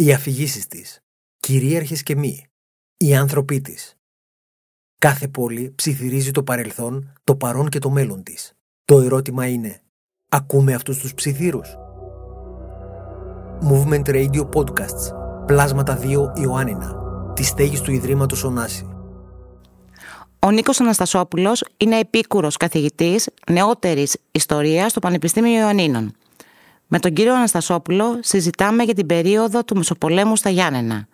οι αφηγήσεις της, κυρίαρχες και μη, οι άνθρωποι της. Κάθε πόλη ψιθυρίζει το παρελθόν, το παρόν και το μέλλον της. Το ερώτημα είναι, ακούμε αυτούς τους ψιθύρους; Movement Radio Podcasts, Πλάσματα 2 Ιωάννινα, τη στέγη του Ιδρύματος Ωνάση. Ο Νίκος Αναστασόπουλος είναι επίκουρος καθηγητής νεότερης ιστορίας στο Πανεπιστήμιο Ιωαννίνων. Με τον κύριο Αναστασόπουλο συζητάμε για την περίοδο του Μεσοπολέμου στα Γιάννενα,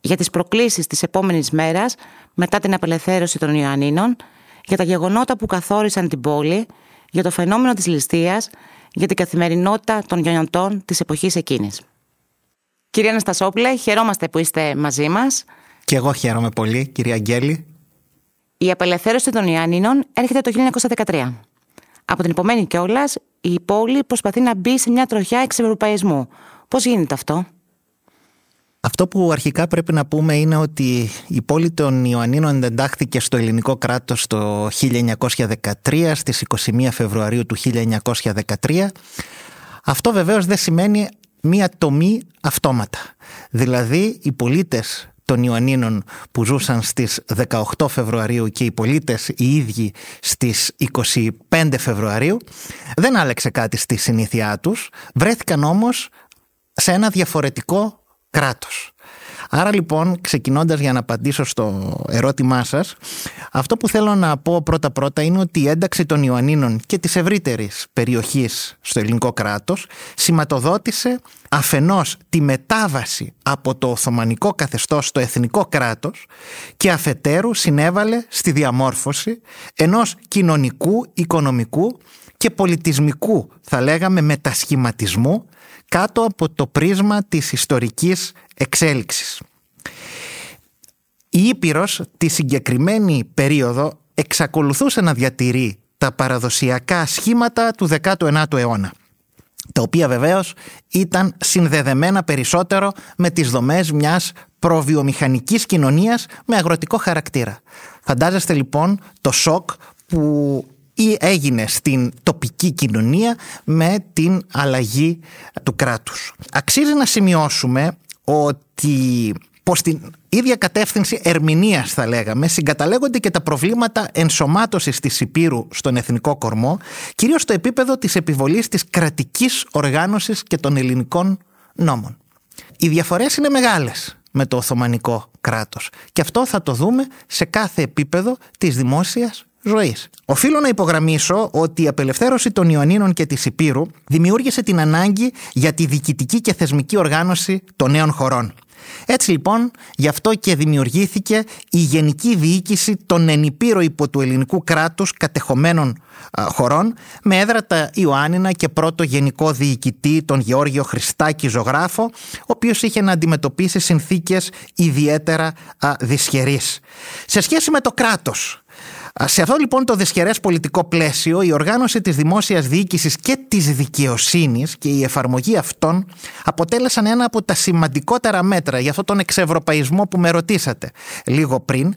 για τις προκλήσεις της επόμενης μέρας μετά την απελευθέρωση των Ιωαννίνων, για τα γεγονότα που καθόρισαν την πόλη, για το φαινόμενο της ληστείας, για την καθημερινότητα των γενιωτών της εποχής εκείνης. Κύριε Αναστασόπουλε, χαιρόμαστε που είστε μαζί μας. Και εγώ χαίρομαι πολύ, κυρία Αγγέλη. Η απελευθέρωση των Ιωαννίνων έρχεται το 1913. Από την επομένη κιόλας, η πόλη προσπαθεί να μπει σε μια τροχιά εξευρωπαϊσμού. Πώς γίνεται αυτό, αυτό που αρχικά πρέπει να πούμε είναι ότι η πόλη των Ιωαννίνων εντάχθηκε στο ελληνικό κράτος το 1913, στις 21 Φεβρουαρίου του 1913. Αυτό βεβαίως δεν σημαίνει μία τομή αυτόματα. Δηλαδή οι πολίτες των Ιωαννίνων που ζούσαν στις 18 Φεβρουαρίου και οι πολίτες οι ίδιοι στις 25 Φεβρουαρίου δεν άλλαξε κάτι στη συνήθειά τους, βρέθηκαν όμως σε ένα διαφορετικό κράτος. Άρα λοιπόν, ξεκινώντας για να απαντήσω στο ερώτημά σας, αυτό που θέλω να πω πρώτα-πρώτα είναι ότι η ένταξη των Ιωαννίνων και της ευρύτερης περιοχής στο ελληνικό κράτος σηματοδότησε αφενός τη μετάβαση από το Οθωμανικό καθεστώς στο εθνικό κράτος και αφετέρου συνέβαλε στη διαμόρφωση ενός κοινωνικού, οικονομικού και πολιτισμικού θα λέγαμε μετασχηματισμού κάτω από το πρίσμα της ιστορικής εξέλιξης. Η Ήπειρος τη συγκεκριμένη περίοδο εξακολουθούσε να διατηρεί τα παραδοσιακά σχήματα του 19ου αιώνα τα οποία βεβαίως ήταν συνδεδεμένα περισσότερο με τις δομές μιας προβιομηχανικής κοινωνίας με αγροτικό χαρακτήρα. Φαντάζεστε λοιπόν το σοκ που ή έγινε στην τοπική κοινωνία με την αλλαγή του κράτους. Αξίζει να σημειώσουμε ότι πως στην ίδια κατεύθυνση ερμηνείας θα λέγαμε συγκαταλέγονται και τα προβλήματα ενσωμάτωσης της Υπήρου στον εθνικό κορμό κυρίως στο επίπεδο της επιβολής της κρατικής οργάνωσης και των ελληνικών νόμων. Οι διαφορές είναι μεγάλες με το Οθωμανικό κράτος και αυτό θα το δούμε σε κάθε επίπεδο της δημόσιας ζωής. Οφείλω να υπογραμμίσω ότι η απελευθέρωση των Ιωαννίνων και της Υπήρου δημιούργησε την ανάγκη για τη διοικητική και θεσμική οργάνωση των νέων χωρών. Έτσι λοιπόν, γι' αυτό και δημιουργήθηκε η Γενική Διοίκηση των ενυπήρω υπό του ελληνικού κράτους κατεχομένων χωρών με έδρα τα Ιωάννινα και πρώτο Γενικό Διοικητή τον Γεώργιο Χριστάκη Ζωγράφο, ο οποίος είχε να αντιμετωπίσει συνθήκες ιδιαίτερα δυσχερείς. Σε σχέση με το κράτος, σε αυτό λοιπόν το δυσχερές πολιτικό πλαίσιο η οργάνωση της δημόσιας διοίκησης και της δικαιοσύνης και η εφαρμογή αυτών αποτέλεσαν ένα από τα σημαντικότερα μέτρα για αυτόν τον εξευρωπαϊσμό που με ρωτήσατε λίγο πριν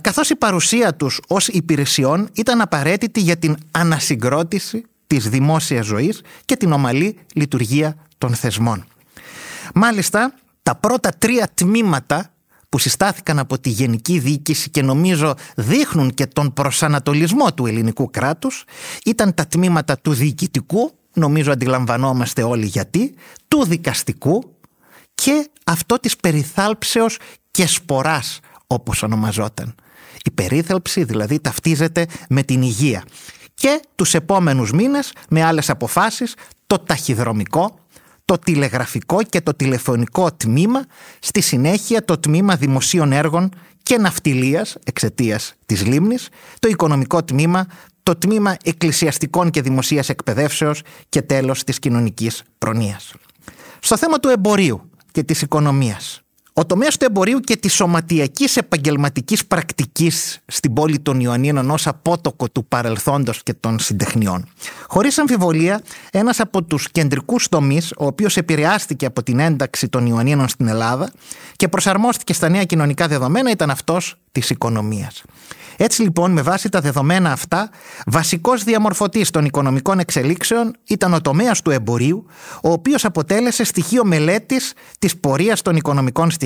καθώς η παρουσία τους ως υπηρεσιών ήταν απαραίτητη για την ανασυγκρότηση της δημόσιας ζωής και την ομαλή λειτουργία των θεσμών. Μάλιστα, τα πρώτα τρία τμήματα που συστάθηκαν από τη Γενική Διοίκηση και νομίζω δείχνουν και τον προσανατολισμό του ελληνικού κράτους ήταν τα τμήματα του διοικητικού, νομίζω αντιλαμβανόμαστε όλοι γιατί, του δικαστικού και αυτό της περιθάλψεως και σποράς όπως ονομαζόταν. Η περίθαλψη δηλαδή ταυτίζεται με την υγεία. Και τους επόμενους μήνες με άλλες αποφάσεις το ταχυδρομικό το τηλεγραφικό και το τηλεφωνικό τμήμα, στη συνέχεια το τμήμα δημοσίων έργων και ναυτιλίας εξαιτίας της λίμνης, το οικονομικό τμήμα, το τμήμα εκκλησιαστικών και δημοσίας εκπαιδεύσεως και τέλος της κοινωνικής προνοίας. Στο θέμα του εμπορίου και της οικονομίας. Ο τομέας του εμπορίου και της σωματιακής επαγγελματικής πρακτικής στην πόλη των Ιωαννίνων ως απότοκο του παρελθόντος και των συντεχνιών. Χωρίς αμφιβολία, ένας από τους κεντρικούς τομείς, ο οποίος επηρεάστηκε από την ένταξη των Ιωαννίνων στην Ελλάδα και προσαρμόστηκε στα νέα κοινωνικά δεδομένα, ήταν αυτός της οικονομίας. Έτσι λοιπόν, με βάση τα δεδομένα αυτά, βασικός διαμορφωτής των οικονομικών εξελίξεων ήταν ο τομέας του εμπορίου, ο οποίος αποτέλεσε στοιχείο μελέτης της πορείας των οικονομικών στοιχείων.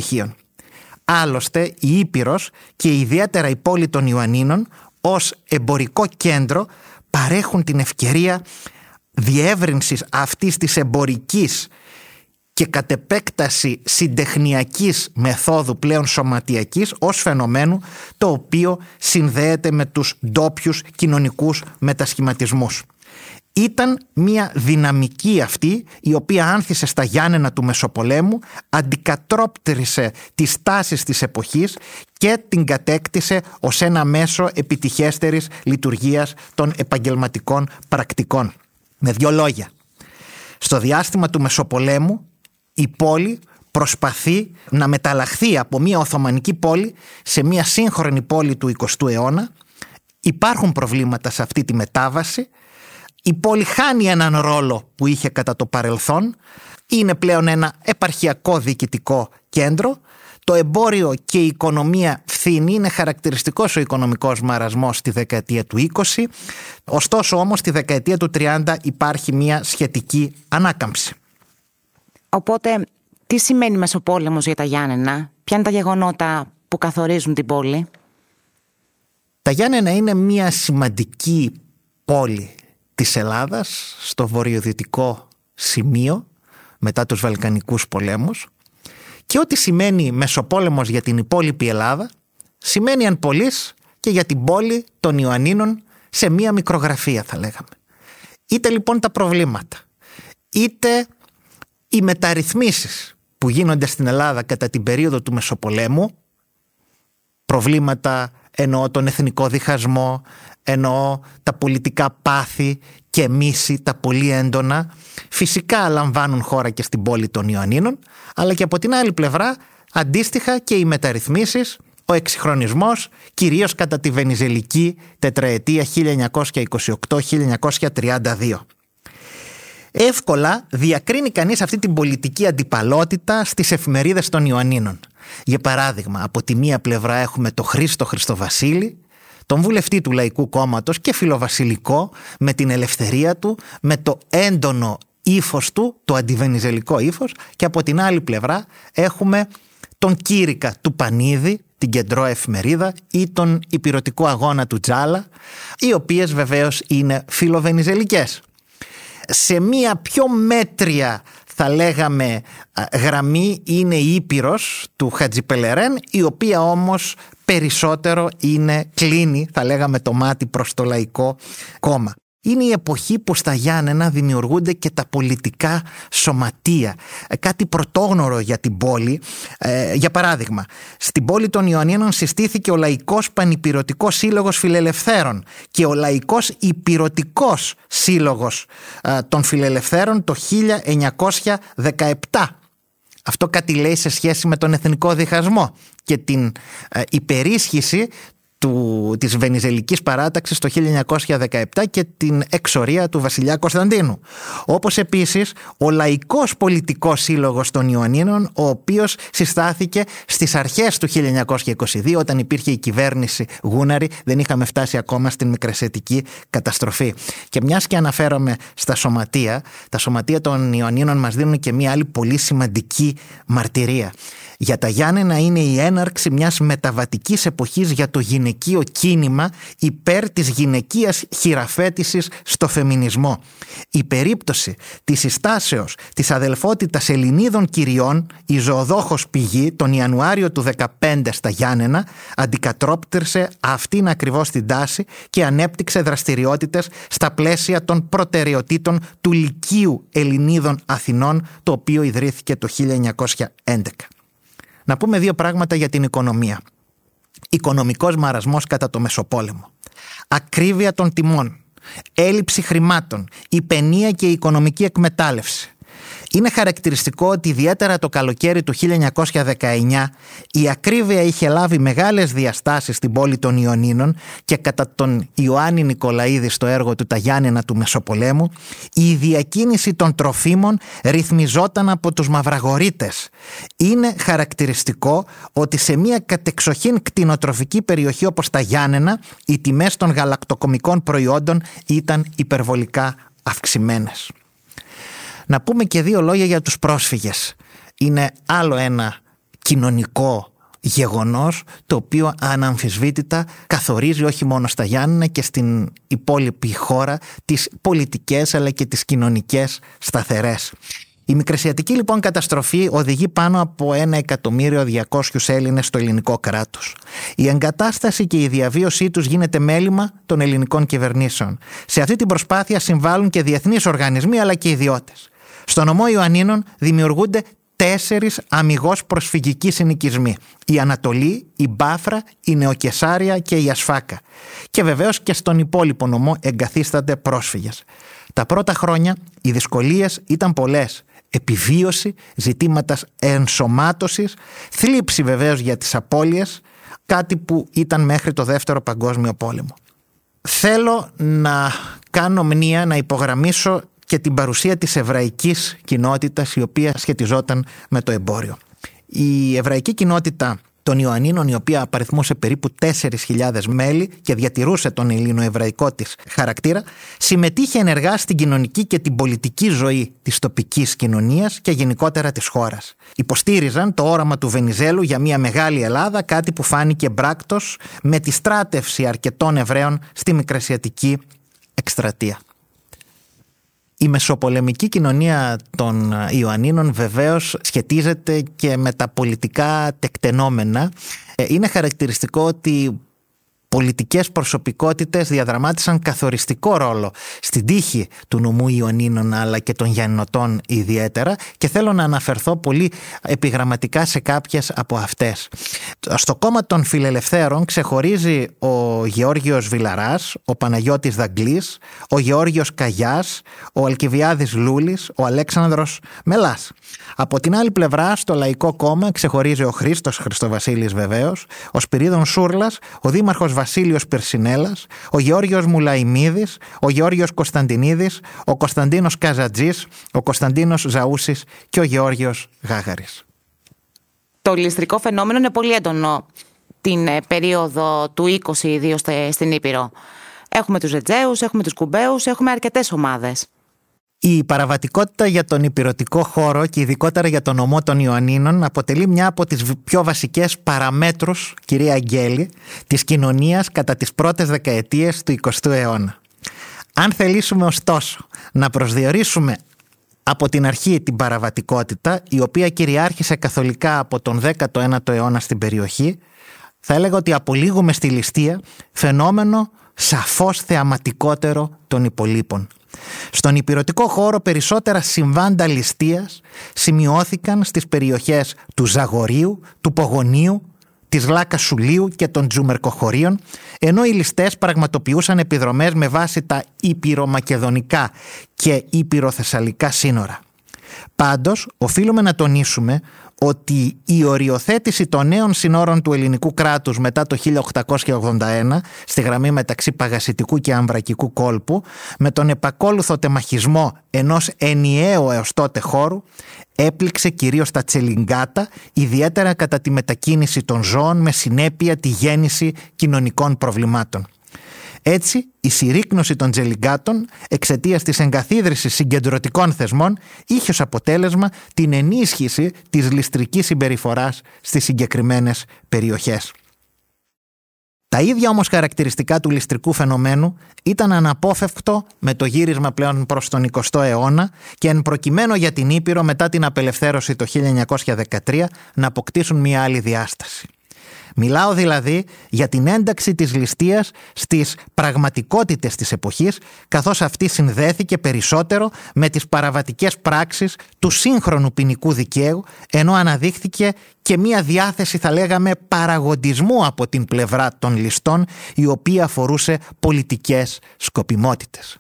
Άλλωστε, η Ήπειρος και ιδιαίτερα η πόλη των Ιωαννίνων ως εμπορικό κέντρο παρέχουν την ευκαιρία διεύρυνσης αυτής της εμπορικής και κατ' επέκταση συντεχνιακής μεθόδου πλέον σωματιακής ως φαινομένου το οποίο συνδέεται με τους ντόπιους κοινωνικούς μετασχηματισμούς. Ήταν μια δυναμική αυτή η οποία άνθησε στα Γιάννενα του Μεσοπολέμου, αντικατρόπτρισε τις τάσεις της εποχής και την κατέκτησε ως ένα μέσο επιτυχέστερης λειτουργίας των επαγγελματικών πρακτικών. Με δύο λόγια. Στο διάστημα του Μεσοπολέμου η πόλη προσπαθεί να μεταλλαχθεί από μια Οθωμανική πόλη σε μια σύγχρονη πόλη του 20ου αιώνα. Υπάρχουν προβλήματα σε αυτή τη μετάβαση. Η πόλη χάνει έναν ρόλο που είχε κατά το παρελθόν. Είναι πλέον ένα επαρχιακό διοικητικό κέντρο. Το εμπόριο και η οικονομία φθήνει, είναι χαρακτηριστικός ο οικονομικός μαρασμός στη δεκαετία του 20. Ωστόσο όμως στη δεκαετία του 30 υπάρχει μια σχετική ανάκαμψη. Οπότε, τι σημαίνει Μεσοπόλεμος για τα Γιάννενα, ποια είναι τα γεγονότα που καθορίζουν την πόλη; Τα Γιάννενα είναι μια σημαντική πόλη της Ελλάδας στο βορειοδυτικό σημείο μετά τους Βαλκανικούς πολέμους και ό,τι σημαίνει Μεσοπόλεμος για την υπόλοιπη Ελλάδα σημαίνει αν πολλής και για την πόλη των Ιωαννίνων σε μία μικρογραφία θα λέγαμε. Είτε λοιπόν τα προβλήματα, είτε οι μεταρρυθμίσεις που γίνονται στην Ελλάδα κατά την περίοδο του Μεσοπολέμου, προβλήματα εννοώ τον εθνικό διχασμό, εννοώ τα πολιτικά πάθη και μίση, τα πολύ έντονα, φυσικά λαμβάνουν χώρα και στην πόλη των Ιωαννίνων, αλλά και από την άλλη πλευρά αντίστοιχα και οι μεταρρυθμίσεις, ο εξυγχρονισμός, κυρίως κατά τη Βενιζελική τετραετία 1928-1932 εύκολα διακρίνει κανείς αυτή την πολιτική αντιπαλότητα στις εφημερίδες των Ιωαννίνων. Για παράδειγμα, από τη μία πλευρά έχουμε το Χρήστο Χριστοβασίλη, τον βουλευτή του Λαϊκού Κόμματος και φιλοβασιλικό με την ελευθερία του, με το έντονο ύφος του, το αντιβενιζελικό ύφος, και από την άλλη πλευρά έχουμε τον Κύρικα του Πανίδη, την κεντρό εφημερίδα ή τον υπηρετικό αγώνα του Τζάλα, οι οποίες βεβαίως είναι φιλοβενιζελικές. Σε μία πιο μέτρια θα λέγαμε γραμμή είναι η Ήπειρος του Χατζιπελερέν η οποία όμως περισσότερο είναι κλείνει θα λέγαμε το μάτι προς το λαϊκό κόμμα. Είναι η εποχή που στα Γιάννενα δημιουργούνται και τα πολιτικά σωματεία. Ε, κάτι πρωτόγνωρο για την πόλη. Ε, για παράδειγμα, στην πόλη των Ιωαννίνων συστήθηκε ο Λαϊκός Πανυπηρωτικός Σύλλογος Φιλελευθέρων και ο Λαϊκός Υπηρωτικός Σύλλογος ε, των Φιλελευθέρων το 1917. Αυτό κάτι λέει σε σχέση με τον εθνικό διχασμό και την υπερίσχυση του, της Βενιζελικής παράταξης το 1917 και την εξορία του βασιλιά Κωνσταντίνου. Όπως επίσης ο Λαϊκός Πολιτικός Σύλλογος των Ιωαννίνων ο οποίος συστάθηκε στις αρχές του 1922 όταν υπήρχε η κυβέρνηση Γούναρη δεν είχαμε φτάσει ακόμα στην μικρασιατική καταστροφή. Και μιας και αναφέρομαι στα σωματεία, τα σωματεία των Ιωαννίνων μας δίνουν και μια άλλη πολύ σημαντική μαρτυρία. Για τα Γιάννενα είναι η έναρξη μιας μεταβατικής εποχής για το γυναικείο κίνημα υπέρ της γυναικείας χειραφέτησης στο φεμινισμό. Η περίπτωση της συστάσεως της αδελφότητας Ελληνίδων κυριών, η ζωοδόχος πηγή, τον Ιανουάριο του 2015 στα Γιάννενα, αντικατρόπτυρσε αυτήν ακριβώς την τάση και ανέπτυξε δραστηριότητες στα πλαίσια των προτεραιοτήτων του Λυκείου Ελληνίδων Αθηνών, το οποίο ιδρύθηκε το 1911. Να πούμε δύο πράγματα για την οικονομία. Οικονομικός μαρασμός κατά το Μεσοπόλεμο. Ακρίβεια των τιμών. Έλλειψη χρημάτων. Υπενία και οικονομική εκμετάλλευση. Είναι χαρακτηριστικό ότι ιδιαίτερα το καλοκαίρι του 1919 η ακρίβεια είχε λάβει μεγάλες διαστάσεις στην πόλη των Ιωνίνων και κατά τον Ιωάννη Νικολαίδη στο έργο του «Τα Γιάννενα του Μεσοπολέμου» η διακίνηση των τροφίμων ρυθμιζόταν από τους μαυραγορείτες. Είναι χαρακτηριστικό ότι σε μια κατεξοχήν κτηνοτροφική περιοχή όπως τα Γιάννενα οι τιμές των γαλακτοκομικών προϊόντων ήταν υπερβολικά αυξημένες. Να πούμε και δύο λόγια για τους πρόσφυγες. Είναι άλλο ένα κοινωνικό γεγονός το οποίο αναμφισβήτητα καθορίζει όχι μόνο στα Γιάννενα και στην υπόλοιπη χώρα τις πολιτικές αλλά και τις κοινωνικές σταθερές. Η μικρασιατική λοιπόν καταστροφή οδηγεί πάνω από ένα εκατομμύριο διακόσιους Έλληνες στο ελληνικό κράτος. Η εγκατάσταση και η διαβίωσή τους γίνεται μέλημα των ελληνικών κυβερνήσεων. Σε αυτή την προσπάθεια συμβάλλουν και διεθνείς οργανισμοί αλλά και ιδιώτες. Στο νομό Ιωαννίνων δημιουργούνται τέσσερις αμυγός προσφυγικοί συνοικισμοί. Η Ανατολή, η Μπάφρα, η Νεοκεσάρια και η Ασφάκα. Και βεβαίως και στον υπόλοιπο νομό εγκαθίστανται πρόσφυγες. Τα πρώτα χρόνια οι δυσκολίες ήταν πολλές. Επιβίωση, ζητήματας ενσωμάτωσης, θλίψη βεβαίως για τις απώλειες, κάτι που ήταν μέχρι το δεύτερο παγκόσμιο πόλεμο. Θέλω να κάνω μνήα, να υπογραμμίσω και την παρουσία της εβραϊκής κοινότητας η οποία σχετιζόταν με το εμπόριο. Η εβραϊκή κοινότητα των Ιωαννίνων, η οποία απαριθμούσε περίπου 4.000 μέλη και διατηρούσε τον ελληνοεβραϊκό της χαρακτήρα, συμμετείχε ενεργά στην κοινωνική και την πολιτική ζωή της τοπικής κοινωνίας και γενικότερα της χώρας. Υποστήριζαν το όραμα του Βενιζέλου για μια μεγάλη Ελλάδα, κάτι που φάνηκε μπράκτος με τη στράτευση αρκετών Εβραίων στη Μικρασιατική εκστρατεία. Η μεσοπολεμική κοινωνία των Ιωαννίνων βεβαίως σχετίζεται και με τα πολιτικά τεκτενόμενα. Ε, είναι χαρακτηριστικό ότι πολιτικές προσωπικότητες διαδραμάτισαν καθοριστικό ρόλο στην τύχη του νομού Ιωνίνων αλλά και των Γιαννοτών ιδιαίτερα και θέλω να αναφερθώ πολύ επιγραμματικά σε κάποιες από αυτές. Στο κόμμα των φιλελευθέρων ξεχωρίζει ο Γεώργιος Βιλαράς, ο Παναγιώτης Δαγκλής, ο Γεώργιος Καγιάς, ο Αλκιβιάδης Λούλης, ο Αλέξανδρος Μελάς. Από την άλλη πλευρά, στο Λαϊκό Κόμμα ξεχωρίζει ο Χρήστος Χριστοβασίλης βεβαίως, ο Σπυρίδων Σούρλας, ο Δήμαρχος Βασίλειος Περσινέλας, ο Γεώργιος Μουλαϊμίδης, ο Γεώργιος Κωνσταντινίδης, ο Κωνσταντίνος Καζατζής, ο Κωνσταντίνος Ζαούσης και ο Γεώργιος Γάγαρης. Το ληστρικό φαινόμενο είναι πολύ έντονο την ε, περίοδο του 20 ιδίως στην Ήπειρο. Έχουμε τους Ρετζέους, έχουμε τους Κουμπέους, έχουμε αρκετές ομάδες. Η παραβατικότητα για τον υπηρετικό χώρο και ειδικότερα για τον ομό των Ιωαννίνων αποτελεί μια από τις πιο βασικές παραμέτρους, κυρία Αγγέλη, της κοινωνίας κατά τις πρώτες δεκαετίες του 20ου αιώνα. Αν θελήσουμε ωστόσο να προσδιορίσουμε από την αρχή την παραβατικότητα, η οποία κυριάρχησε καθολικά από τον 19ο αιώνα στην περιοχή, θα έλεγα ότι απολύγουμε στη ληστεία φαινόμενο σαφώς θεαματικότερο των υπολείπων. Στον υπηρετικό χώρο περισσότερα συμβάντα ληστείας σημειώθηκαν στις περιοχές του Ζαγορίου, του Πογονίου, της Λάκας Σουλίου και των Τζουμερκοχωρίων, ενώ οι ληστές πραγματοποιούσαν επιδρομές με βάση τα υπηρομακεδονικά και υπηροθεσσαλικά σύνορα. Πάντως, οφείλουμε να τονίσουμε ότι η οριοθέτηση των νέων συνόρων του ελληνικού κράτους μετά το 1881 στη γραμμή μεταξύ Παγασιτικού και Αμβρακικού κόλπου με τον επακόλουθο τεμαχισμό ενός ενιαίου έως τότε χώρου έπληξε κυρίως τα τσελιγκάτα ιδιαίτερα κατά τη μετακίνηση των ζώων με συνέπεια τη γέννηση κοινωνικών προβλημάτων. Έτσι, η συρρήκνωση των τζελιγκάτων εξαιτίας της εγκαθίδρυσης συγκεντρωτικών θεσμών είχε ως αποτέλεσμα την ενίσχυση της ληστρικής συμπεριφοράς στις συγκεκριμένες περιοχές. Τα ίδια όμως χαρακτηριστικά του ληστρικού φαινομένου ήταν αναπόφευκτο με το γύρισμα πλέον προς τον 20ο αιώνα και εν προκειμένου για την Ήπειρο μετά την απελευθέρωση το 1913 να αποκτήσουν μια άλλη διάσταση. Μιλάω δηλαδή για την ένταξη της ληστείας στις πραγματικότητες της εποχής, καθώς αυτή συνδέθηκε περισσότερο με τις παραβατικές πράξεις του σύγχρονου ποινικού δικαίου, ενώ αναδείχθηκε και μία διάθεση θα λέγαμε παραγοντισμού από την πλευρά των ληστών, η οποία αφορούσε πολιτικές σκοπιμότητες.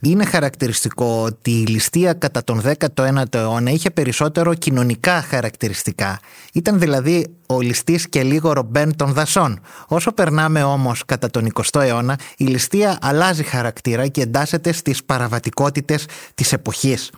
Είναι χαρακτηριστικό ότι η ληστεία κατά τον 19ο αιώνα είχε περισσότερο κοινωνικά χαρακτηριστικά. Ήταν δηλαδή ο ληστής και λίγο ρομπέν των δασών. Όσο περνάμε όμως κατά τον 20ο αιώνα, η ληστεία αλλάζει χαρακτήρα και εντάσσεται στις παραβατικότητες της εποχής.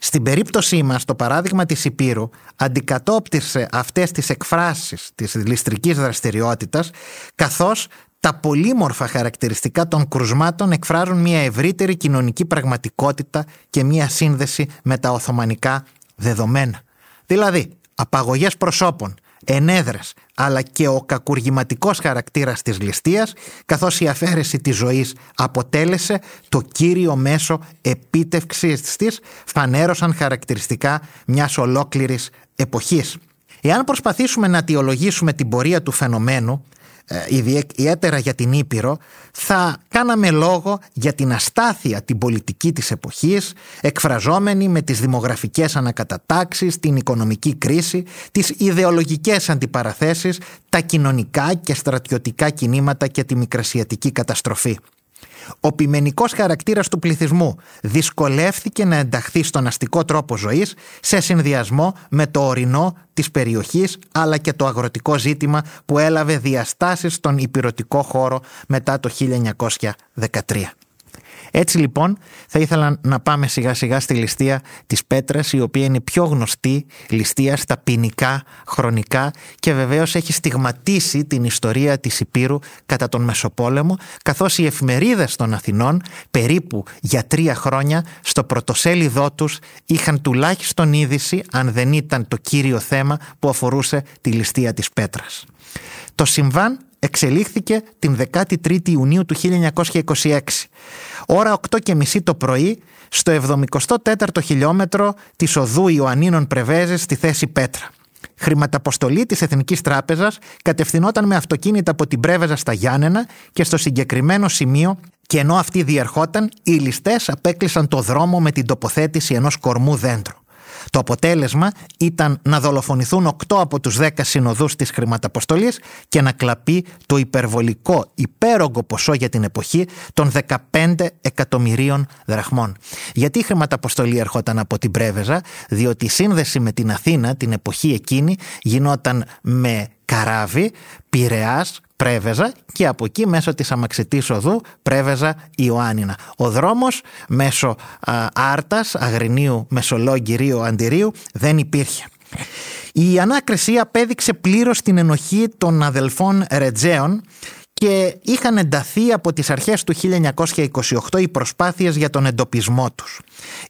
Στην περίπτωσή μας, το παράδειγμα της Υπήρου αντικατόπτυσε αυτές τις εκφράσεις της ληστρικής δραστηριότητας, καθώς τα πολύμορφα χαρακτηριστικά των κρουσμάτων εκφράζουν μια ευρύτερη κοινωνική πραγματικότητα και μια σύνδεση με τα Οθωμανικά δεδομένα. Δηλαδή, απαγωγές προσώπων, ενέδρες, αλλά και ο κακουργηματικός χαρακτήρας της ληστείας, καθώς η αφαίρεση της ζωής αποτέλεσε το κύριο μέσο επίτευξης της, φανέρωσαν χαρακτηριστικά μιας ολόκληρης εποχής. Εάν προσπαθήσουμε να αιτιολογήσουμε την πορεία του φαινομένου, ε, ιδιαίτερα για την Ήπειρο, θα κάναμε λόγο για την αστάθεια την πολιτική της εποχής, εκφραζόμενη με τις δημογραφικές ανακατατάξεις, την οικονομική κρίση, τις ιδεολογικές αντιπαραθέσεις, τα κοινωνικά και στρατιωτικά κινήματα και τη μικρασιατική καταστροφή. Ο ποιμενικός χαρακτήρας του πληθυσμού δυσκολεύθηκε να ενταχθεί στον αστικό τρόπο ζωής σε συνδυασμό με το ορεινό της περιοχής αλλά και το αγροτικό ζήτημα που έλαβε διαστάσεις στον υπηρετικό χώρο μετά το 1913. Έτσι λοιπόν θα ήθελα να πάμε σιγά σιγά στη ληστεία της Πέτρας η οποία είναι πιο γνωστή ληστεία στα ποινικά, χρονικά και βεβαίως έχει στιγματίσει την ιστορία της Υπήρου κατά τον Μεσοπόλεμο καθώς οι εφημερίδες των Αθηνών περίπου για τρία χρόνια στο πρωτοσέλιδό τους είχαν τουλάχιστον είδηση αν δεν ήταν το κύριο θέμα που αφορούσε τη ληστεία της Πέτρας. Το συμβάν εξελίχθηκε την 13η Ιουνίου του 1926. Ώρα 8 και μισή το πρωί στο 74ο χιλιόμετρο της οδού Ιωαννίνων Πρεβέζες στη θέση Πέτρα. Χρηματαποστολή της Εθνικής Τράπεζας κατευθυνόταν με αυτοκίνητα από την Πρέβεζα στα Γιάννενα και στο συγκεκριμένο σημείο και ενώ αυτοί διερχόταν, οι ληστές απέκλεισαν το δρόμο με την τοποθέτηση ενός κορμού δέντρου. Το αποτέλεσμα ήταν να δολοφονηθούν 8 από τους 10 συνοδούς της χρηματαποστολής και να κλαπεί το υπερβολικό, υπέρογκο ποσό για την εποχή των 15 εκατομμυρίων δραχμών. Γιατί η χρηματαποστολή ερχόταν από την Πρέβεζα, διότι η σύνδεση με την Αθήνα την εποχή εκείνη γινόταν με καράβι, Πειραιάς, Πρέβεζα και από εκεί μέσω της αμαξιτής οδού Πρέβεζα Ιωάννινα. Ο δρόμος μέσω α, Άρτας, Αγρινίου, Μεσολόγγυρίου, Αντιρίου δεν υπήρχε. Η ανάκριση απέδειξε πλήρως την ενοχή των αδελφών Ρετζέων και είχαν ενταθεί από τις αρχές του 1928 οι προσπάθειες για τον εντοπισμό τους.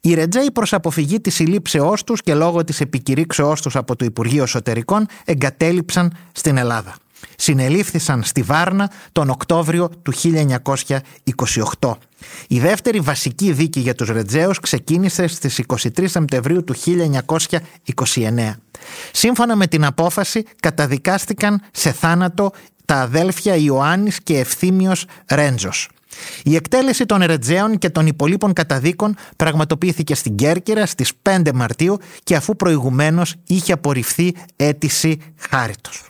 Οι Ρετζέοι προς αποφυγή της συλλήψεώς τους και λόγω της επικηρύξεώς τους από το Υπουργείο Εσωτερικών εγκατέλειψαν στην Ελλάδα συνελήφθησαν στη Βάρνα τον Οκτώβριο του 1928. Η δεύτερη βασική δίκη για τους Ρετζέους ξεκίνησε στις 23 Σεπτεμβρίου του 1929. Σύμφωνα με την απόφαση καταδικάστηκαν σε θάνατο τα αδέλφια Ιωάννης και Ευθύμιος Ρέντζος. Η εκτέλεση των Ρετζέων και των υπολείπων καταδίκων πραγματοποιήθηκε στην Κέρκυρα στις 5 Μαρτίου και αφού προηγουμένως είχε απορριφθεί αίτηση χάριτος.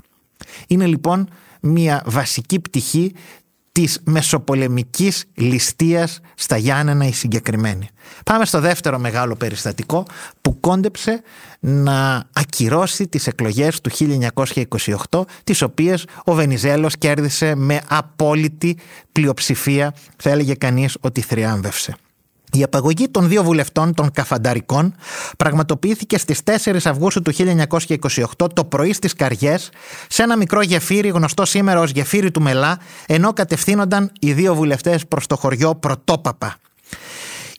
Είναι λοιπόν μια βασική πτυχή της μεσοπολεμικής ληστείας στα Γιάννενα η συγκεκριμένη. Πάμε στο δεύτερο μεγάλο περιστατικό που κόντεψε να ακυρώσει τις εκλογές του 1928 τις οποίες ο Βενιζέλος κέρδισε με απόλυτη πλειοψηφία θα έλεγε κανείς ότι θριάμβευσε. Η απαγωγή των δύο βουλευτών των Καφανταρικών πραγματοποιήθηκε στις 4 Αυγούστου του 1928 το πρωί στις Καριές σε ένα μικρό γεφύρι γνωστό σήμερα ως γεφύρι του Μελά ενώ κατευθύνονταν οι δύο βουλευτές προς το χωριό Πρωτόπαπα.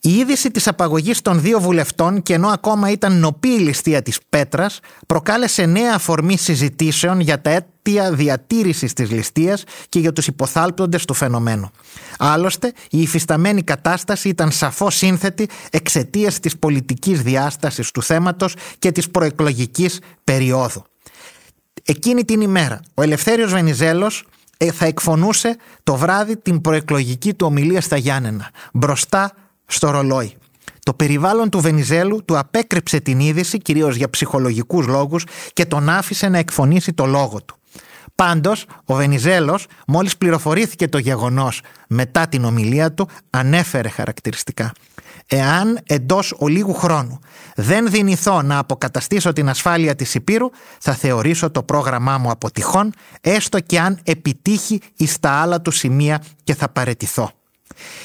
Η είδηση της απαγωγής των δύο βουλευτών και ενώ ακόμα ήταν νοπή η ληστεία της Πέτρας προκάλεσε νέα αφορμή συζητήσεων για τα αίτια διατήρησης της ληστείας και για τους υποθάλπτοντες του φαινομένου. Άλλωστε, η υφισταμένη κατάσταση ήταν σαφώς σύνθετη εξαιτίας της πολιτικής διάστασης του θέματος και της προεκλογικής περίοδου. Εκείνη την ημέρα, ο Ελευθέριος Βενιζέλος ε, θα εκφωνούσε το βράδυ την προεκλογική του ομιλία στα Γιάννενα, μπροστά στο ρολόι. Το περιβάλλον του Βενιζέλου του απέκρυψε την είδηση κυρίως για ψυχολογικούς λόγους και τον άφησε να εκφωνήσει το λόγο του. Πάντως, ο Βενιζέλος, μόλις πληροφορήθηκε το γεγονός μετά την ομιλία του, ανέφερε χαρακτηριστικά. Εάν εντός ολίγου χρόνου δεν δυνηθώ να αποκαταστήσω την ασφάλεια της Υπήρου, θα θεωρήσω το πρόγραμμά μου αποτυχών, έστω και αν επιτύχει εις τα άλλα του σημεία και θα παρετηθώ.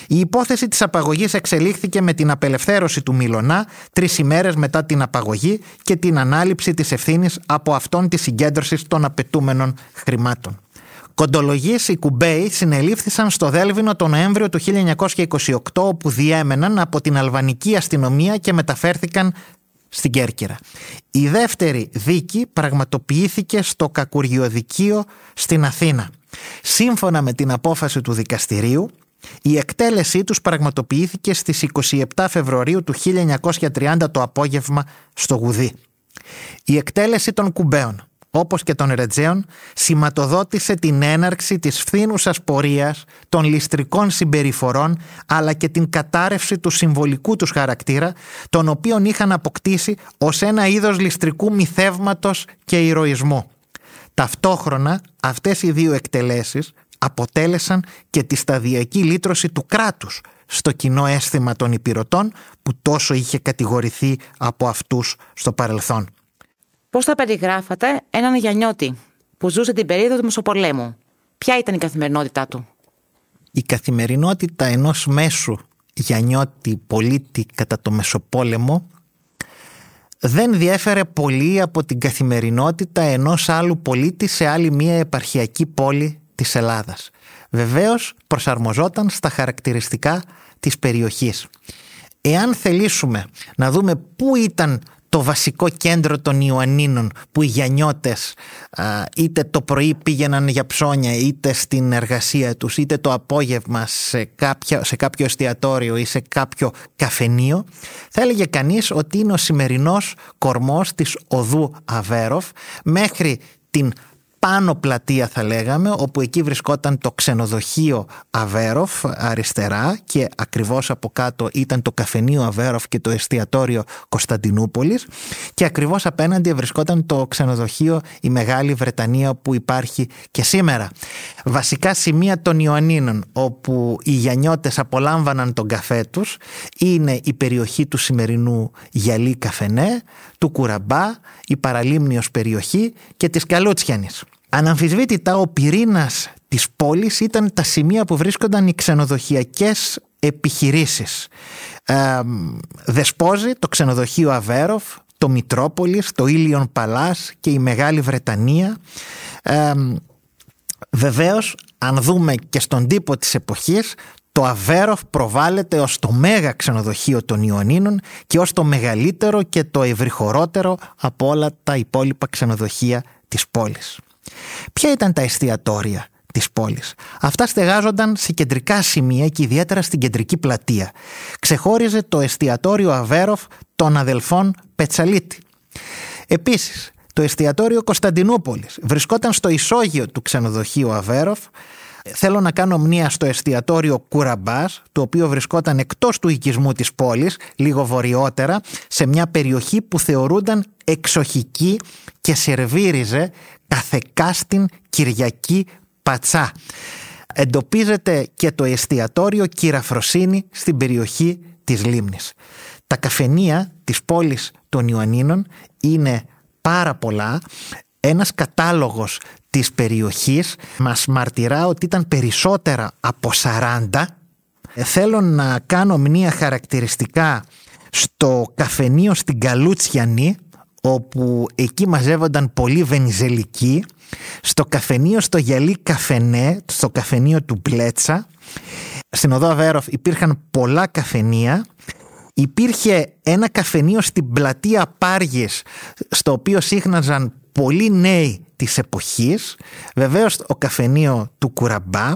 Η υπόθεση της απαγωγής εξελίχθηκε με την απελευθέρωση του Μιλωνά τρεις ημέρες μετά την απαγωγή και την ανάληψη της ευθύνης από αυτόν τη συγκέντρωση των απαιτούμενων χρημάτων. Κοντολογείς οι Κουμπέοι συνελήφθησαν στο Δέλβινο τον Νοέμβριο του 1928 όπου διέμεναν από την αλβανική αστυνομία και μεταφέρθηκαν στην Κέρκυρα. Η δεύτερη δίκη πραγματοποιήθηκε στο Κακουριοδικείο στην Αθήνα. Σύμφωνα με την απόφαση του δικαστηρίου, η εκτέλεσή τους πραγματοποιήθηκε στις 27 Φεβρουαρίου του 1930 το απόγευμα στο Γουδί. Η εκτέλεση των κουμπέων, όπως και των Ρετζέων, σηματοδότησε την έναρξη της φθήνουσας πορείας των ληστρικών συμπεριφορών αλλά και την κατάρρευση του συμβολικού τους χαρακτήρα, τον οποίον είχαν αποκτήσει ως ένα είδος ληστρικού μυθεύματος και ηρωισμού. Ταυτόχρονα αυτές οι δύο εκτελέσεις αποτέλεσαν και τη σταδιακή λύτρωση του κράτους στο κοινό αίσθημα των υπηρωτών που τόσο είχε κατηγορηθεί από αυτούς στο παρελθόν. Πώς θα περιγράφατε έναν Γιαννιώτη που ζούσε την περίοδο του Μεσοπολέμου; Ποια ήταν η καθημερινότητά του; Η καθημερινότητα ενός μέσου Γιαννιώτη πολίτη κατά το Μεσοπόλεμο δεν διέφερε πολύ από την καθημερινότητα ενός άλλου πολίτη σε άλλη μία επαρχιακή πόλη της Ελλάδας. Βεβαίως προσαρμοζόταν στα χαρακτηριστικά της περιοχής. Εάν θελήσουμε να δούμε πού ήταν το βασικό κέντρο των Ιωαννίνων που οι Γιαννιώτες είτε το πρωί πήγαιναν για ψώνια είτε στην εργασία τους είτε το απόγευμα σε, κάποια, σε κάποιο εστιατόριο ή σε κάποιο καφενείο θα έλεγε κανείς ότι είναι ο σημερινός κορμός της οδού Αβέροφ μέχρι την πάνω πλατεία θα λέγαμε όπου εκεί βρισκόταν το ξενοδοχείο Αβέροφ αριστερά και ακριβώς από κάτω ήταν το καφενείο Αβέροφ και το εστιατόριο Κωνσταντινούπολης και ακριβώς απέναντι βρισκόταν το ξενοδοχείο η Μεγάλη Βρετανία που υπάρχει και σήμερα. Βασικά σημεία των Ιωαννίνων όπου οι Γιαννιώτες απολάμβαναν τον καφέ τους είναι η περιοχή του σημερινού Γυαλί Καφενέ, του Κουραμπά, η παραλίμνιος περιοχή και της Καλούτσιανης. Αναμφισβήτητα ο πυρήνας της πόλης ήταν τα σημεία που βρίσκονταν οι ξενοδοχειακές επιχειρήσεις. Ε, Δεσπόζη, το ξενοδοχείο Αβέροφ, το Μητρόπολης, το Ήλιον Παλάς και η Μεγάλη Βρετανία. Ε, βεβαίως, αν δούμε και στον τύπο της εποχής, το Αβέροφ προβάλλεται ως το μέγα ξενοδοχείο των Ιωαννίνων και ως το μεγαλύτερο και το ευρυχωρότερο από όλα τα υπόλοιπα ξενοδοχεία της πόλης. Ποια ήταν τα εστιατόρια της πόλης; Αυτά στεγάζονταν σε κεντρικά σημεία και ιδιαίτερα στην κεντρική πλατεία. Ξεχώριζε το εστιατόριο Αβέροφ των αδελφών Πετσαλίτη. Επίσης, το εστιατόριο Κωνσταντινούπολης βρισκόταν στο ισόγειο του ξενοδοχείου Αβέροφ Θέλω να κάνω μνήα στο εστιατόριο Κουραμπάς, το οποίο βρισκόταν εκτός του οικισμού της πόλης, λίγο βορειότερα, σε μια περιοχή που θεωρούνταν εξοχική και σερβίριζε καθεκάστην Κυριακή Πατσά. Εντοπίζεται και το εστιατόριο Κυραφροσύνη στην περιοχή της Λίμνης. Τα καφενεία της πόλης των Ιωαννίνων είναι πάρα πολλά. Ένας κατάλογος της περιοχής μας μαρτυρά ότι ήταν περισσότερα από 40. Θέλω να κάνω μία χαρακτηριστικά στο καφενείο στην Καλούτσιανή όπου εκεί μαζεύονταν πολλοί βενιζελικοί στο καφενείο στο Γυαλί Καφενέ, στο καφενείο του Μπλέτσα στην οδό Αβέροφ υπήρχαν πολλά καφενεία υπήρχε ένα καφενείο στην πλατεία Πάργης στο οποίο σύχναζαν πολλοί νέοι της εποχής. Βεβαίως ο καφενείο του Κουραμπά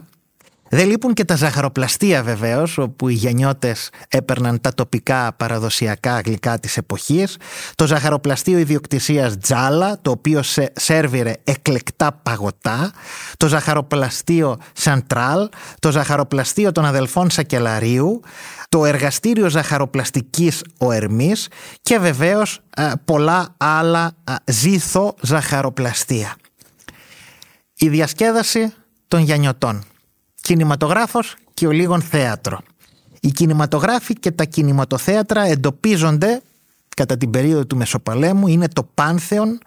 δεν λείπουν και τα ζαχαροπλαστεία βεβαίως, όπου οι γενιώτες έπαιρναν τα τοπικά παραδοσιακά γλυκά της εποχής. Το ζαχαροπλαστείο ιδιοκτησίας Τζάλα, το οποίο σέρβιρε εκλεκτά παγωτά. Το ζαχαροπλαστείο Σαντράλ, το ζαχαροπλαστείο των αδελφών Σακελαρίου, το εργαστήριο ζαχαροπλαστικής ο Ερμής και βεβαίως πολλά άλλα ζήθο ζαχαροπλαστεία. η διασκέδαση των Γιαννιωτών. Κινηματογράφος και ο λίγων θέατρο. Οι κινηματογράφοι και τα κινηματοθέατρα εντοπίζονται κατά την περίοδο του Μεσοπαλέμου είναι το Πάνθεον,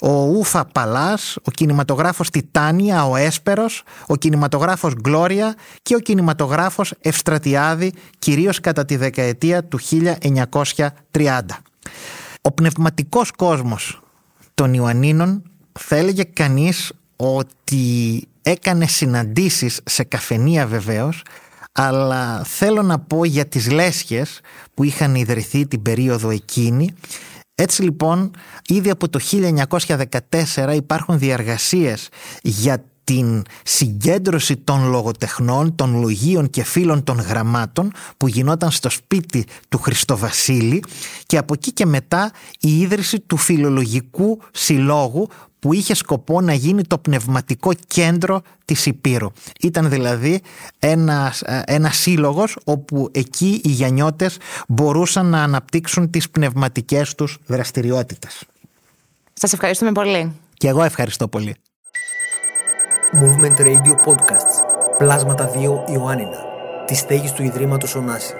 ο Ούφα Παλάς, ο κινηματογράφος Τιτάνια, ο Έσπερος, ο κινηματογράφος Γκλώρια και ο κινηματογράφος Ευστρατιάδη, κυρίως κατά τη δεκαετία του 1930. Ο πνευματικός κόσμος των Ιωαννίνων θα έλεγε κανείς ότι έκανε συναντήσεις σε καφενεία βεβαίως αλλά θέλω να πω για τις λέσχες που είχαν ιδρυθεί την περίοδο εκείνη. Έτσι λοιπόν ήδη από το 1914 υπάρχουν διαργασίες για την συγκέντρωση των λογοτεχνών, των λογίων και φίλων των γραμμάτων που γινόταν στο σπίτι του Χριστοβασίλη και από εκεί και μετά η ίδρυση του Φιλολογικού Συλλόγου που είχε σκοπό να γίνει το πνευματικό κέντρο της Υπήρου. Ήταν δηλαδή ένας, ένας σύλλογος όπου εκεί οι Γιαννιώτες μπορούσαν να αναπτύξουν τις πνευματικές τους δραστηριότητες. Σας ευχαριστούμε πολύ. Και εγώ ευχαριστώ πολύ. Movement Radio Podcasts. Πλάσματα 2 Ιωάννινα. Τη στέγη του Ιδρύματος Ωνάση.